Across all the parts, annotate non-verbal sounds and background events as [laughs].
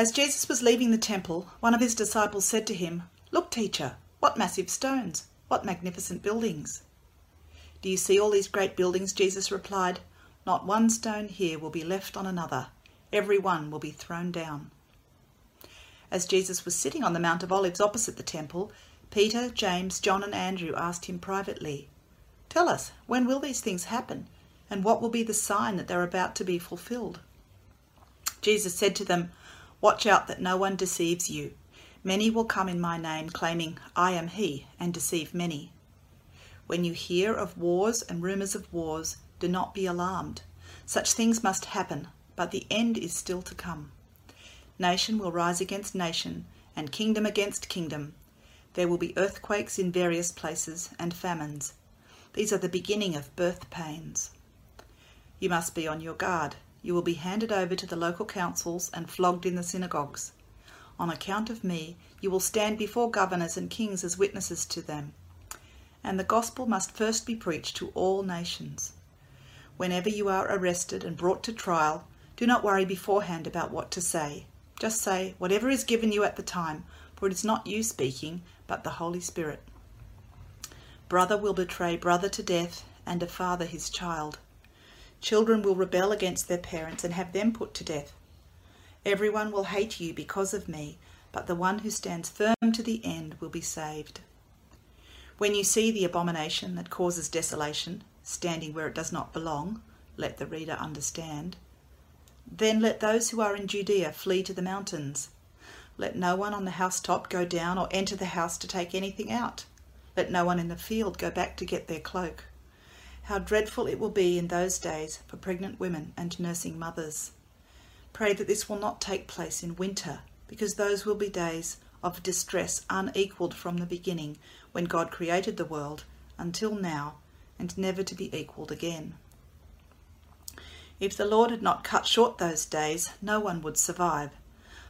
As Jesus was leaving the temple, one of his disciples said to him, Look, teacher, what massive stones, what magnificent buildings. Do you see all these great buildings? Jesus replied, Not one stone here will be left on another, every one will be thrown down. As Jesus was sitting on the Mount of Olives opposite the temple, Peter, James, John, and Andrew asked him privately, Tell us, when will these things happen, and what will be the sign that they're about to be fulfilled? Jesus said to them, Watch out that no one deceives you. Many will come in my name, claiming, I am he, and deceive many. When you hear of wars and rumours of wars, do not be alarmed. Such things must happen, but the end is still to come. Nation will rise against nation, and kingdom against kingdom. There will be earthquakes in various places, and famines. These are the beginning of birth pains. You must be on your guard you will be handed over to the local councils and flogged in the synagogues. On account of me, you will stand before governors and kings as witnesses to them. And the gospel must first be preached to all nations. Whenever you are arrested and brought to trial, do not worry beforehand about what to say. Just say whatever is given you at the time, for it is not you speaking, but the Holy Spirit. Brother will betray brother to death, and a father his child. Children will rebel against their parents and have them put to death. Everyone will hate you because of me, but the one who stands firm to the end will be saved. When you see the abomination that causes desolation, standing where it does not belong, let the reader understand. Then let those who are in Judea flee to the mountains. Let no one on the housetop go down or enter the house to take anything out. Let no one in the field go back to get their cloak. How dreadful it will be in those days for pregnant women and nursing mothers. Pray that this will not take place in winter, because those will be days of distress unequalled from the beginning when God created the world until now and never to be equalled again. If the Lord had not cut short those days, no one would survive.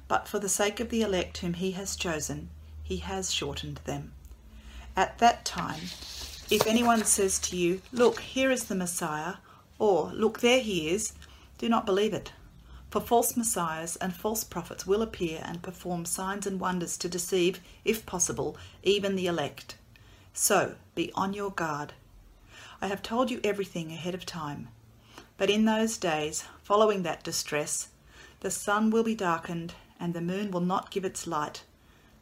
But for the sake of the elect whom he has chosen, he has shortened them. At that time, if anyone says to you, Look, here is the Messiah, or Look, there he is, do not believe it. For false messiahs and false prophets will appear and perform signs and wonders to deceive, if possible, even the elect. So be on your guard. I have told you everything ahead of time. But in those days, following that distress, the sun will be darkened, and the moon will not give its light.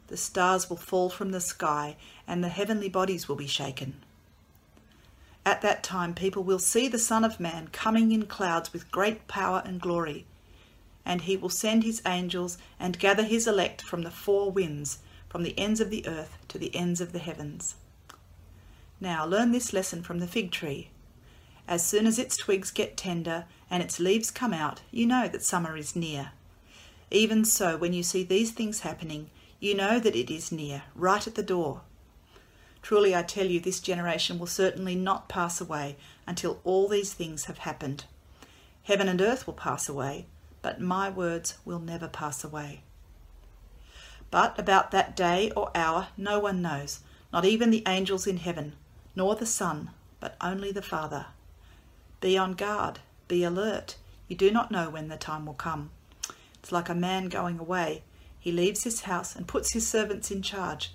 The stars will fall from the sky, and the heavenly bodies will be shaken. At that time, people will see the Son of Man coming in clouds with great power and glory. And he will send his angels and gather his elect from the four winds, from the ends of the earth to the ends of the heavens. Now learn this lesson from the fig tree. As soon as its twigs get tender and its leaves come out, you know that summer is near. Even so, when you see these things happening, you know that it is near, right at the door. Truly I tell you, this generation will certainly not pass away until all these things have happened. Heaven and earth will pass away, but my words will never pass away. But about that day or hour no one knows, not even the angels in heaven, nor the Son, but only the Father. Be on guard, be alert. You do not know when the time will come. It's like a man going away. He leaves his house and puts his servants in charge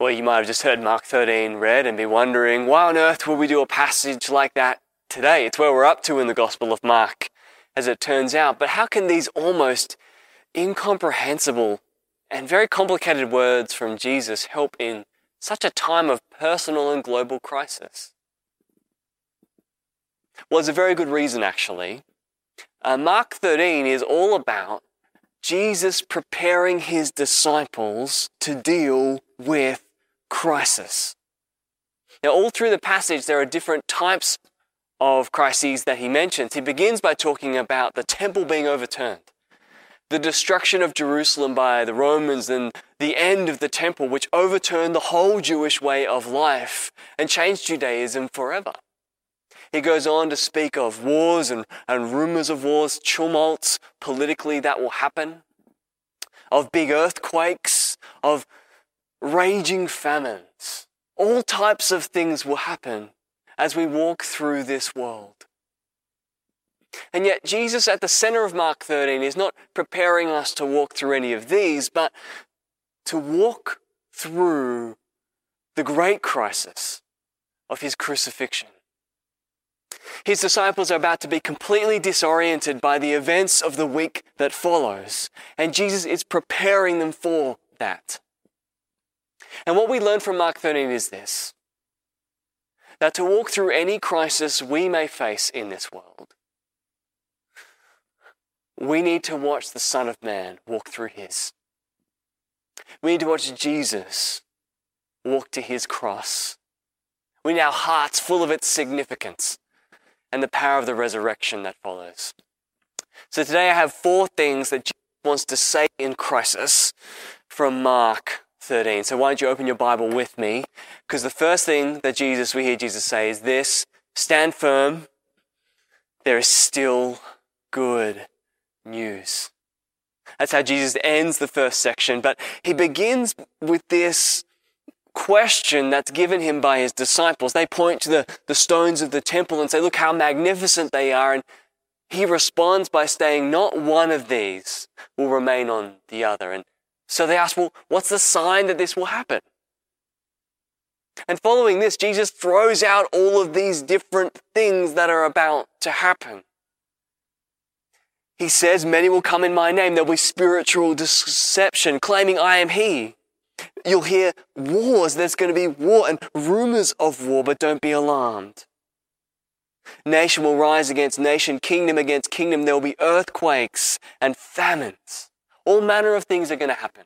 Well, you might have just heard Mark 13 read and be wondering, why on earth would we do a passage like that today? It's where we're up to in the Gospel of Mark, as it turns out. But how can these almost incomprehensible and very complicated words from Jesus help in such a time of personal and global crisis? Well, there's a very good reason, actually. Uh, Mark 13 is all about Jesus preparing his disciples to deal with crisis. Now, all through the passage, there are different types of crises that he mentions. He begins by talking about the temple being overturned, the destruction of Jerusalem by the Romans, and the end of the temple, which overturned the whole Jewish way of life and changed Judaism forever. He goes on to speak of wars and, and rumors of wars, tumults politically that will happen, of big earthquakes, of raging famines. All types of things will happen as we walk through this world. And yet, Jesus at the center of Mark 13 is not preparing us to walk through any of these, but to walk through the great crisis of his crucifixion. His disciples are about to be completely disoriented by the events of the week that follows, and Jesus is preparing them for that. And what we learn from Mark 13 is this that to walk through any crisis we may face in this world, we need to watch the Son of Man walk through his. We need to watch Jesus walk to his cross. We need our hearts full of its significance and the power of the resurrection that follows. So today I have four things that Jesus wants to say in crisis from Mark 13. So why don't you open your Bible with me? Because the first thing that Jesus, we hear Jesus say is this, stand firm. There is still good news. That's how Jesus ends the first section, but he begins with this question that's given him by his disciples. They point to the, the stones of the temple and say, look how magnificent they are. And he responds by saying, not one of these will remain on the other. And so they ask, well, what's the sign that this will happen? And following this, Jesus throws out all of these different things that are about to happen. He says, Many will come in my name. There'll be spiritual deception, claiming I am He. You'll hear wars, there's going to be war and rumors of war, but don't be alarmed. Nation will rise against nation, kingdom against kingdom. There will be earthquakes and famines. All manner of things are going to happen.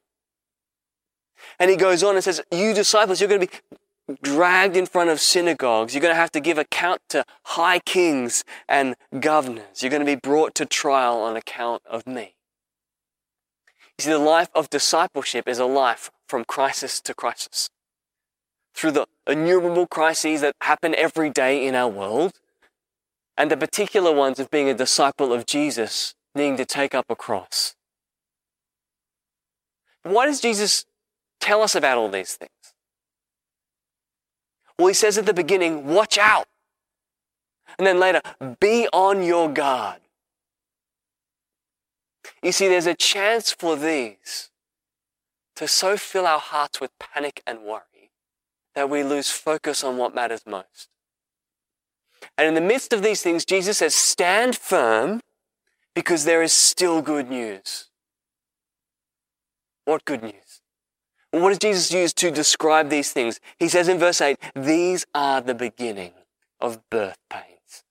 And he goes on and says, You disciples, you're going to be dragged in front of synagogues. You're going to have to give account to high kings and governors. You're going to be brought to trial on account of me. You see, the life of discipleship is a life from crisis to crisis. Through the innumerable crises that happen every day in our world, and the particular ones of being a disciple of Jesus, needing to take up a cross. Why does Jesus tell us about all these things? Well, he says at the beginning, watch out. And then later, be on your guard. You see, there's a chance for these to so fill our hearts with panic and worry that we lose focus on what matters most. And in the midst of these things, Jesus says, stand firm because there is still good news. What good news? What does Jesus use to describe these things? He says in verse 8, these are the beginning of birth pains.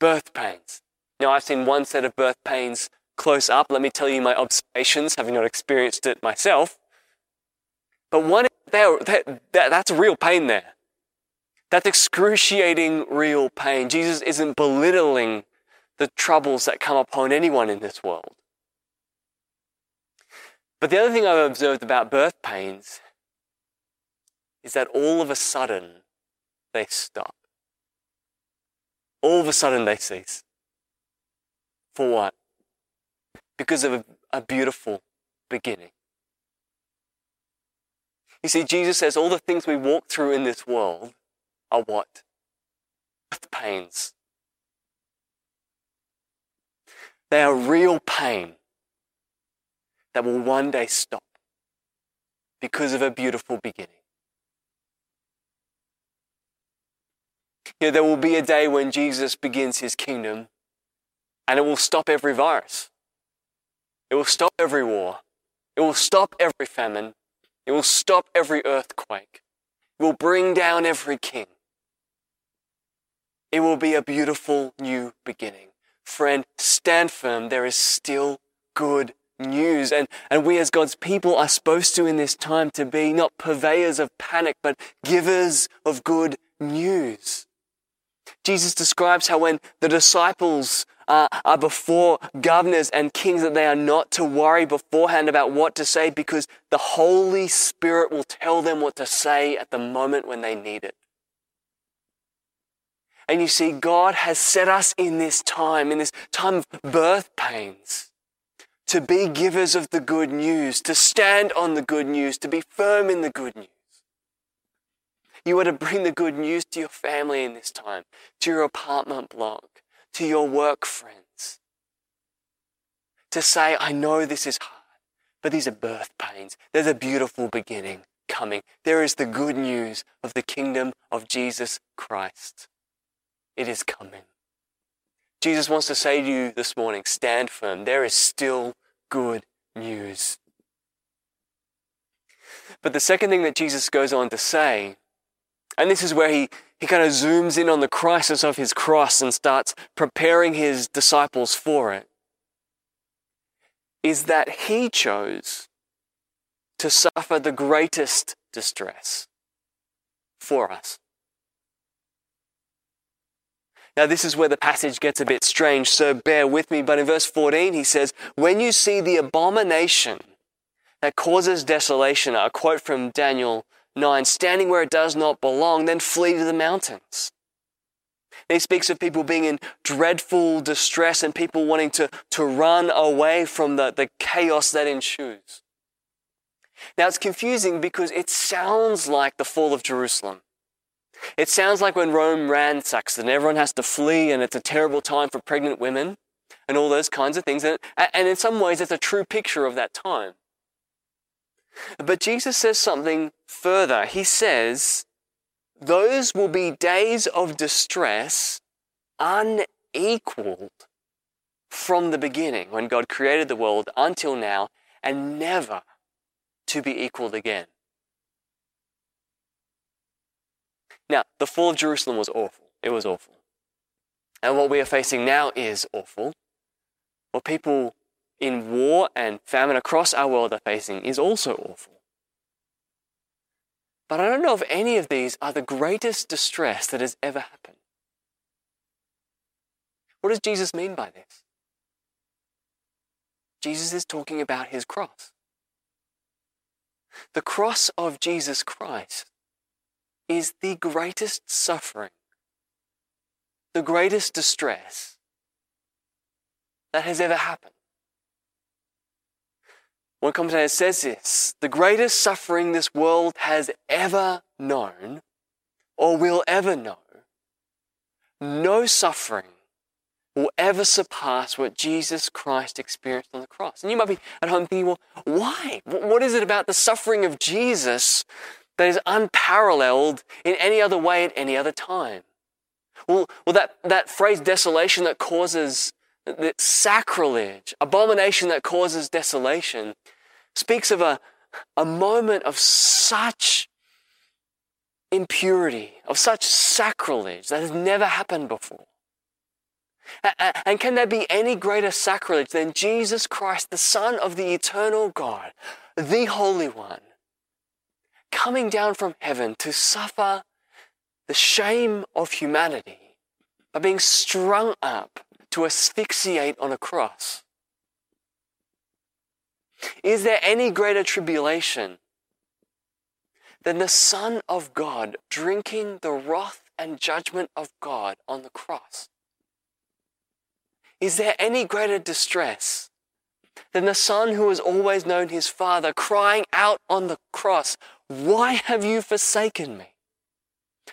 Birth pains. Now, I've seen one set of birth pains close up. Let me tell you my observations, having not experienced it myself. But one, that, that, that's real pain there. That's excruciating real pain. Jesus isn't belittling the troubles that come upon anyone in this world. But the other thing I've observed about birth pains is that all of a sudden they stop. All of a sudden they cease. For what? because of a, a beautiful beginning. You see, Jesus says all the things we walk through in this world are what? Birth pains. They are real pain that will one day stop because of a beautiful beginning. You know, there will be a day when Jesus begins his kingdom and it will stop every virus. It will stop every war. It will stop every famine. It will stop every earthquake. It will bring down every king. It will be a beautiful new beginning. Friend, stand firm. There is still good news. And, and we as God's people are supposed to in this time to be not purveyors of panic, but givers of good news. Jesus describes how when the disciples uh, are before governors and kings that they are not to worry beforehand about what to say because the Holy Spirit will tell them what to say at the moment when they need it. And you see, God has set us in this time, in this time of birth pains, to be givers of the good news, to stand on the good news, to be firm in the good news. You are to bring the good news to your family in this time, to your apartment block, to your work friends. To say, I know this is hard, but these are birth pains. There's a beautiful beginning coming. There is the good news of the kingdom of Jesus Christ. It is coming. Jesus wants to say to you this morning, stand firm. There is still good news. But the second thing that Jesus goes on to say, and this is where he, he kind of zooms in on the crisis of his cross and starts preparing his disciples for it, is that he chose to suffer the greatest distress for us. Now, this is where the passage gets a bit strange, so bear with me. But in verse 14, he says, When you see the abomination that causes desolation, a quote from Daniel 9, standing where it does not belong, then flee to the mountains. He speaks of people being in dreadful distress and people wanting to, to run away from the, the chaos that ensues. Now, it's confusing because it sounds like the fall of Jerusalem. It sounds like when Rome ransacks and everyone has to flee and it's a terrible time for pregnant women and all those kinds of things. And, and in some ways, it's a true picture of that time. But Jesus says something further. He says, those will be days of distress unequaled from the beginning when God created the world until now and never to be equaled again. Now, the fall of Jerusalem was awful. It was awful. And what we are facing now is awful. What people in war and famine across our world are facing is also awful. But I don't know if any of these are the greatest distress that has ever happened. What does Jesus mean by this? Jesus is talking about his cross. The cross of Jesus Christ is the greatest suffering, the greatest distress that has ever happened. One commentator says this the greatest suffering this world has ever known or will ever know, no suffering will ever surpass what Jesus Christ experienced on the cross. And you might be at home thinking, well, why? What is it about the suffering of Jesus that is unparalleled in any other way at any other time. Well, well that, that phrase desolation that causes the sacrilege, abomination that causes desolation, speaks of a, a moment of such impurity, of such sacrilege that has never happened before. And can there be any greater sacrilege than Jesus Christ, the Son of the eternal God, the Holy One, coming down from heaven to suffer the shame of humanity by being strung up to asphyxiate on a cross. Is there any greater tribulation than the Son of God drinking the wrath and judgment of God on the cross? Is there any greater distress than the Son who has always known his Father crying out on the cross, why have you forsaken me?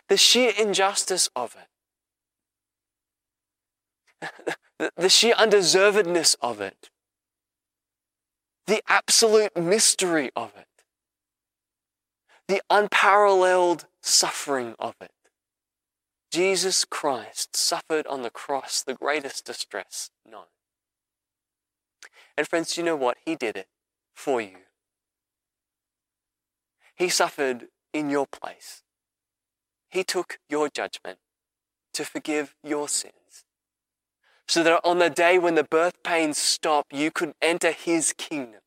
The sheer injustice of it, [laughs] the sheer undeservedness of it, the absolute mystery of it, the unparalleled suffering of it. Jesus Christ suffered on the cross the greatest distress known. And friends, you know what? He did it for you. He suffered in your place. He took your judgment to forgive your sins. So that on the day when the birth pains stop, you could enter his kingdom.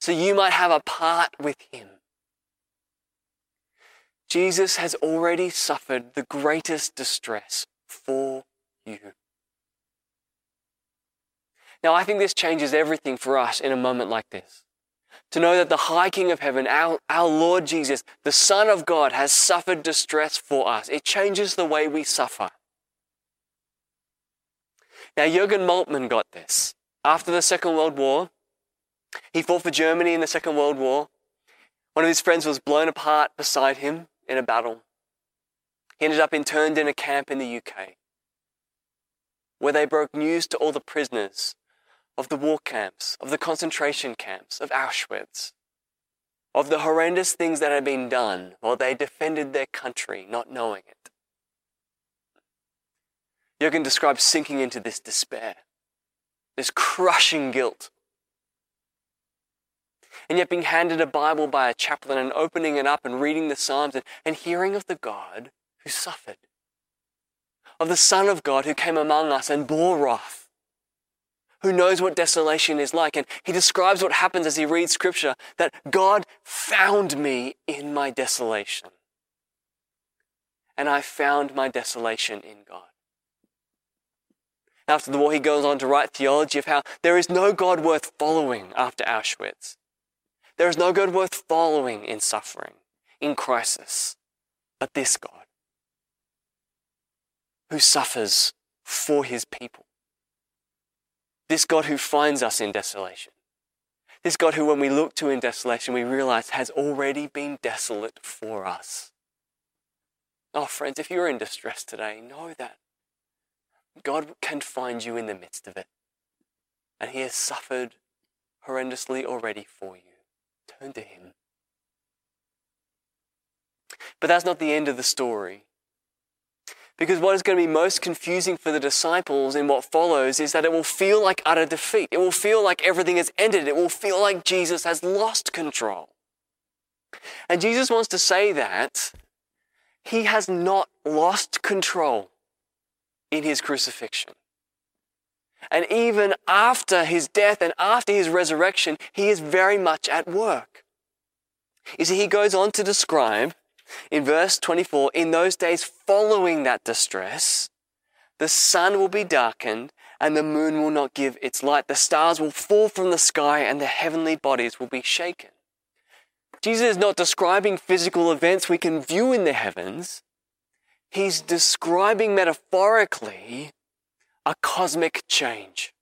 So you might have a part with him. Jesus has already suffered the greatest distress for you. Now, I think this changes everything for us in a moment like this. To know that the High King of Heaven, our, our Lord Jesus, the Son of God, has suffered distress for us. It changes the way we suffer. Now, Jurgen Moltmann got this. After the Second World War, he fought for Germany in the Second World War. One of his friends was blown apart beside him in a battle. He ended up interned in a camp in the UK, where they broke news to all the prisoners of the war camps, of the concentration camps, of Auschwitz, of the horrendous things that had been done while they defended their country, not knowing it. Jürgen describes sinking into this despair, this crushing guilt. And yet being handed a Bible by a chaplain and opening it up and reading the Psalms and, and hearing of the God who suffered, of the Son of God who came among us and bore wrath, who knows what desolation is like. And he describes what happens as he reads scripture that God found me in my desolation. And I found my desolation in God. After the war, he goes on to write theology of how there is no God worth following after Auschwitz. There is no God worth following in suffering, in crisis, but this God who suffers for his people. This God who finds us in desolation. This God who, when we look to in desolation, we realize has already been desolate for us. Oh, friends, if you're in distress today, know that God can find you in the midst of it. And He has suffered horrendously already for you. Turn to Him. But that's not the end of the story. Because what is going to be most confusing for the disciples in what follows is that it will feel like utter defeat. It will feel like everything has ended. It will feel like Jesus has lost control. And Jesus wants to say that he has not lost control in his crucifixion. And even after his death and after his resurrection, he is very much at work. You see, he goes on to describe in verse 24 in those days following that distress, the sun will be darkened and the moon will not give its light. The stars will fall from the sky and the heavenly bodies will be shaken. Jesus is not describing physical events we can view in the heavens. He's describing metaphorically a cosmic change,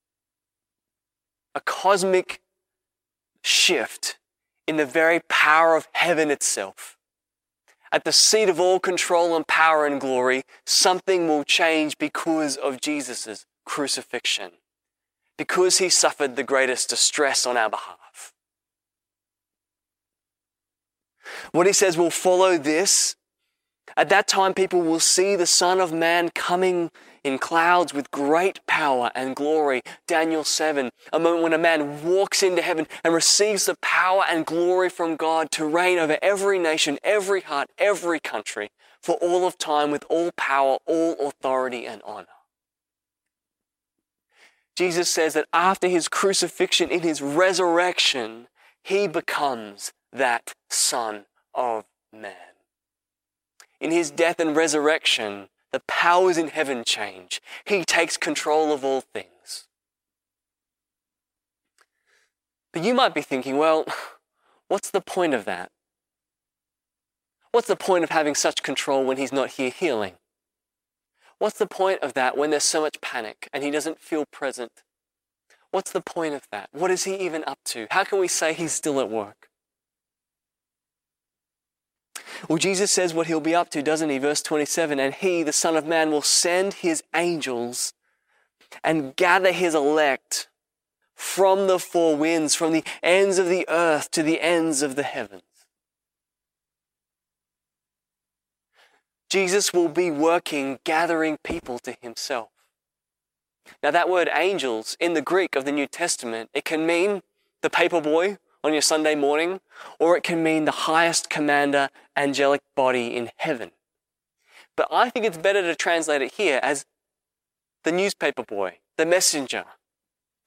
a cosmic shift in the very power of heaven itself. At the seat of all control and power and glory, something will change because of Jesus' crucifixion, because he suffered the greatest distress on our behalf. What he says will follow this at that time, people will see the Son of Man coming in clouds with great power and glory. Daniel 7, a moment when a man walks into heaven and receives the power and glory from God to reign over every nation, every heart, every country for all of time with all power, all authority and honor. Jesus says that after his crucifixion, in his resurrection, he becomes that Son of Man. In his death and resurrection, the powers in heaven change. He takes control of all things. But you might be thinking, well, [laughs] what's the point of that? What's the point of having such control when he's not here healing? What's the point of that when there's so much panic and he doesn't feel present? What's the point of that? What is he even up to? How can we say he's still at work? Well, Jesus says what he'll be up to, doesn't he? Verse 27 And he, the Son of Man, will send his angels and gather his elect from the four winds, from the ends of the earth to the ends of the heavens. Jesus will be working, gathering people to himself. Now, that word angels in the Greek of the New Testament, it can mean the paper boy on your Sunday morning, or it can mean the highest commander angelic body in heaven. But I think it's better to translate it here as the newspaper boy, the messenger,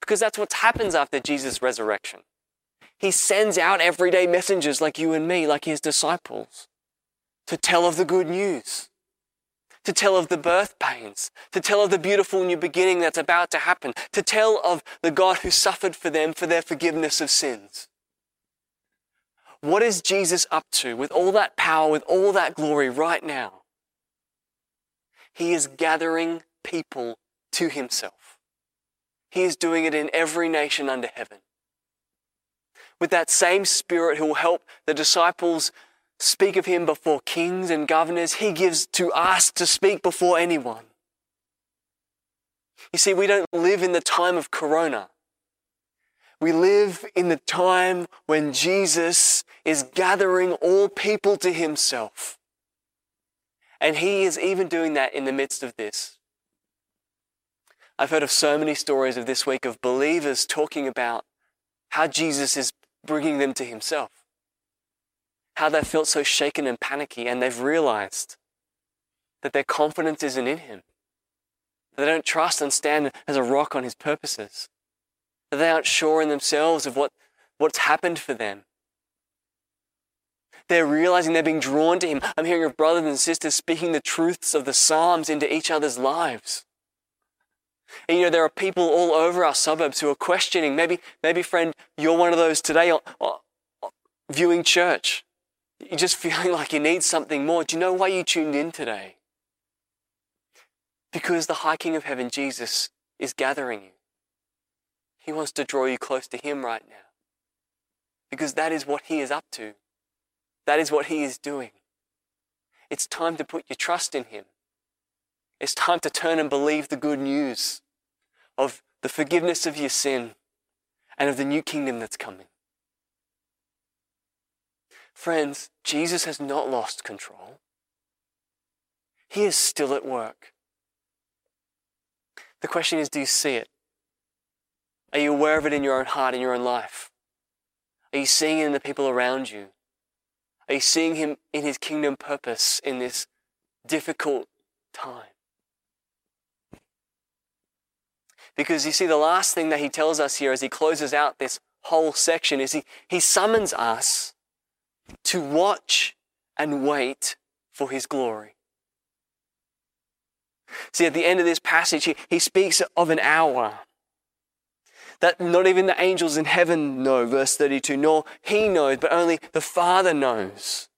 because that's what happens after Jesus' resurrection. He sends out everyday messengers like you and me, like his disciples, to tell of the good news, to tell of the birth pains, to tell of the beautiful new beginning that's about to happen, to tell of the God who suffered for them for their forgiveness of sins. What is Jesus up to with all that power, with all that glory right now? He is gathering people to himself. He is doing it in every nation under heaven. With that same spirit who will help the disciples speak of him before kings and governors, he gives to us to speak before anyone. You see, we don't live in the time of Corona. We live in the time when Jesus is gathering all people to himself. And he is even doing that in the midst of this. I've heard of so many stories of this week of believers talking about how Jesus is bringing them to himself how they felt so shaken and panicky, and they've realized that their confidence isn't in Him. They don't trust and stand as a rock on His purposes. That they aren't sure in themselves of what, what's happened for them. They're realizing they're being drawn to Him. I'm hearing of brothers and sisters speaking the truths of the Psalms into each other's lives. And you know, there are people all over our suburbs who are questioning. Maybe, maybe friend, you're one of those today uh, uh, uh, viewing church. You're just [laughs] feeling like you need something more. Do you know why you tuned in today? Because the high King of Heaven, Jesus, is gathering you. He wants to draw you close to Him right now. Because that is what He is up to. That is what He is doing. It's time to put your trust in Him. It's time to turn and believe the good news of the forgiveness of your sin and of the new kingdom that's coming. Friends, Jesus has not lost control. He is still at work. The question is do you see it? Are you aware of it in your own heart, in your own life? Are you seeing it in the people around you? Are you seeing Him in His kingdom purpose in this difficult time? Because you see, the last thing that He tells us here as He closes out this whole section is He, he summons us to watch and wait for his glory. See, at the end of this passage, he, he speaks of an hour that not even the angels in heaven know, verse 32, nor he knows, but only the Father knows.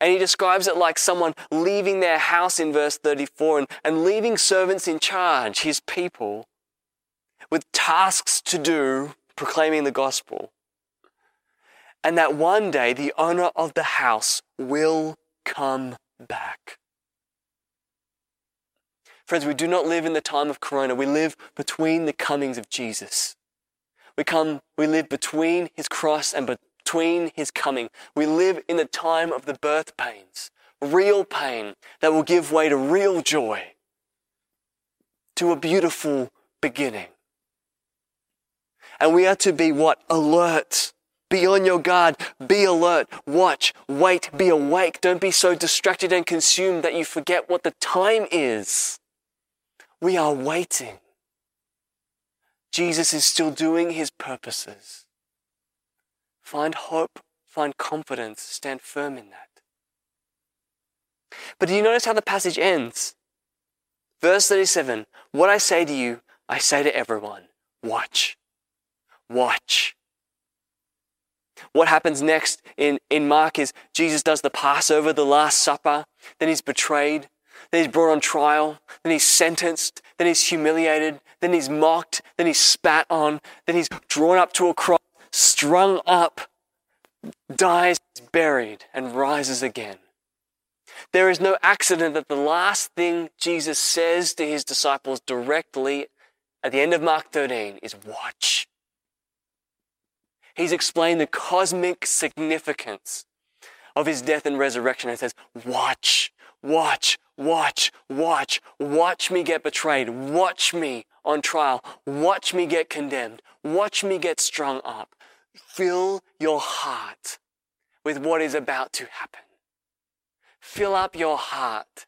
And he describes it like someone leaving their house in verse 34 and, and leaving servants in charge, his people, with tasks to do, proclaiming the gospel and that one day the owner of the house will come back. Friends, we do not live in the time of Corona. We live between the comings of Jesus. We come, we live between his cross and between his coming. We live in the time of the birth pains, real pain that will give way to real joy, to a beautiful beginning. And we are to be what? Alert be on your guard. Be alert. Watch. Wait. Be awake. Don't be so distracted and consumed that you forget what the time is. We are waiting. Jesus is still doing his purposes. Find hope, find confidence, stand firm in that. But do you notice how the passage ends? Verse 37 What I say to you, I say to everyone watch. Watch. What happens next in, in Mark is Jesus does the Passover, the Last Supper, then he's betrayed, then he's brought on trial, then he's sentenced, then he's humiliated, then he's mocked, then he's spat on, then he's drawn up to a cross, strung up, dies, buried, and rises again. There is no accident that the last thing Jesus says to his disciples directly at the end of Mark 13 is watch. He's explained the cosmic significance of his death and resurrection and says, watch, watch, watch, watch, watch me get betrayed. Watch me on trial. Watch me get condemned. Watch me get strung up. Fill your heart with what is about to happen. Fill up your heart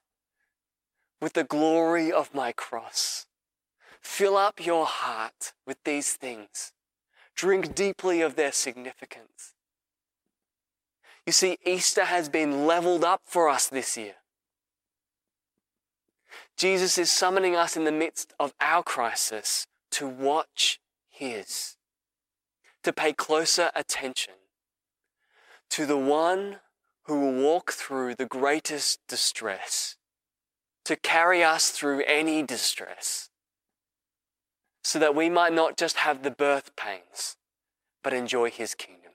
with the glory of my cross. Fill up your heart with these things. Drink deeply of their significance. You see, Easter has been leveled up for us this year. Jesus is summoning us in the midst of our crisis to watch His, to pay closer attention to the one who will walk through the greatest distress, to carry us through any distress, so that we might not just have the birth pains, but enjoy His kingdom.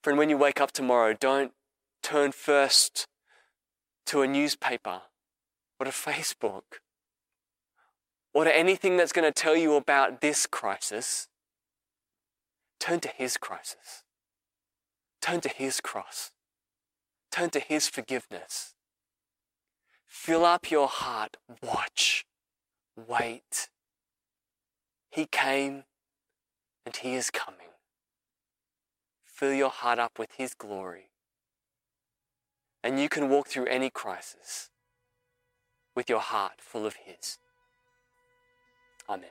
Friend, when you wake up tomorrow, don't turn first to a newspaper or to [laughs] Facebook or to anything that's going to tell you about this crisis. Turn to His crisis. Turn to His cross. Turn to His forgiveness. Fill up your heart. Watch. Wait. He came and He is coming. Fill your heart up with His glory and you can walk through any crisis with your heart full of His. Amen.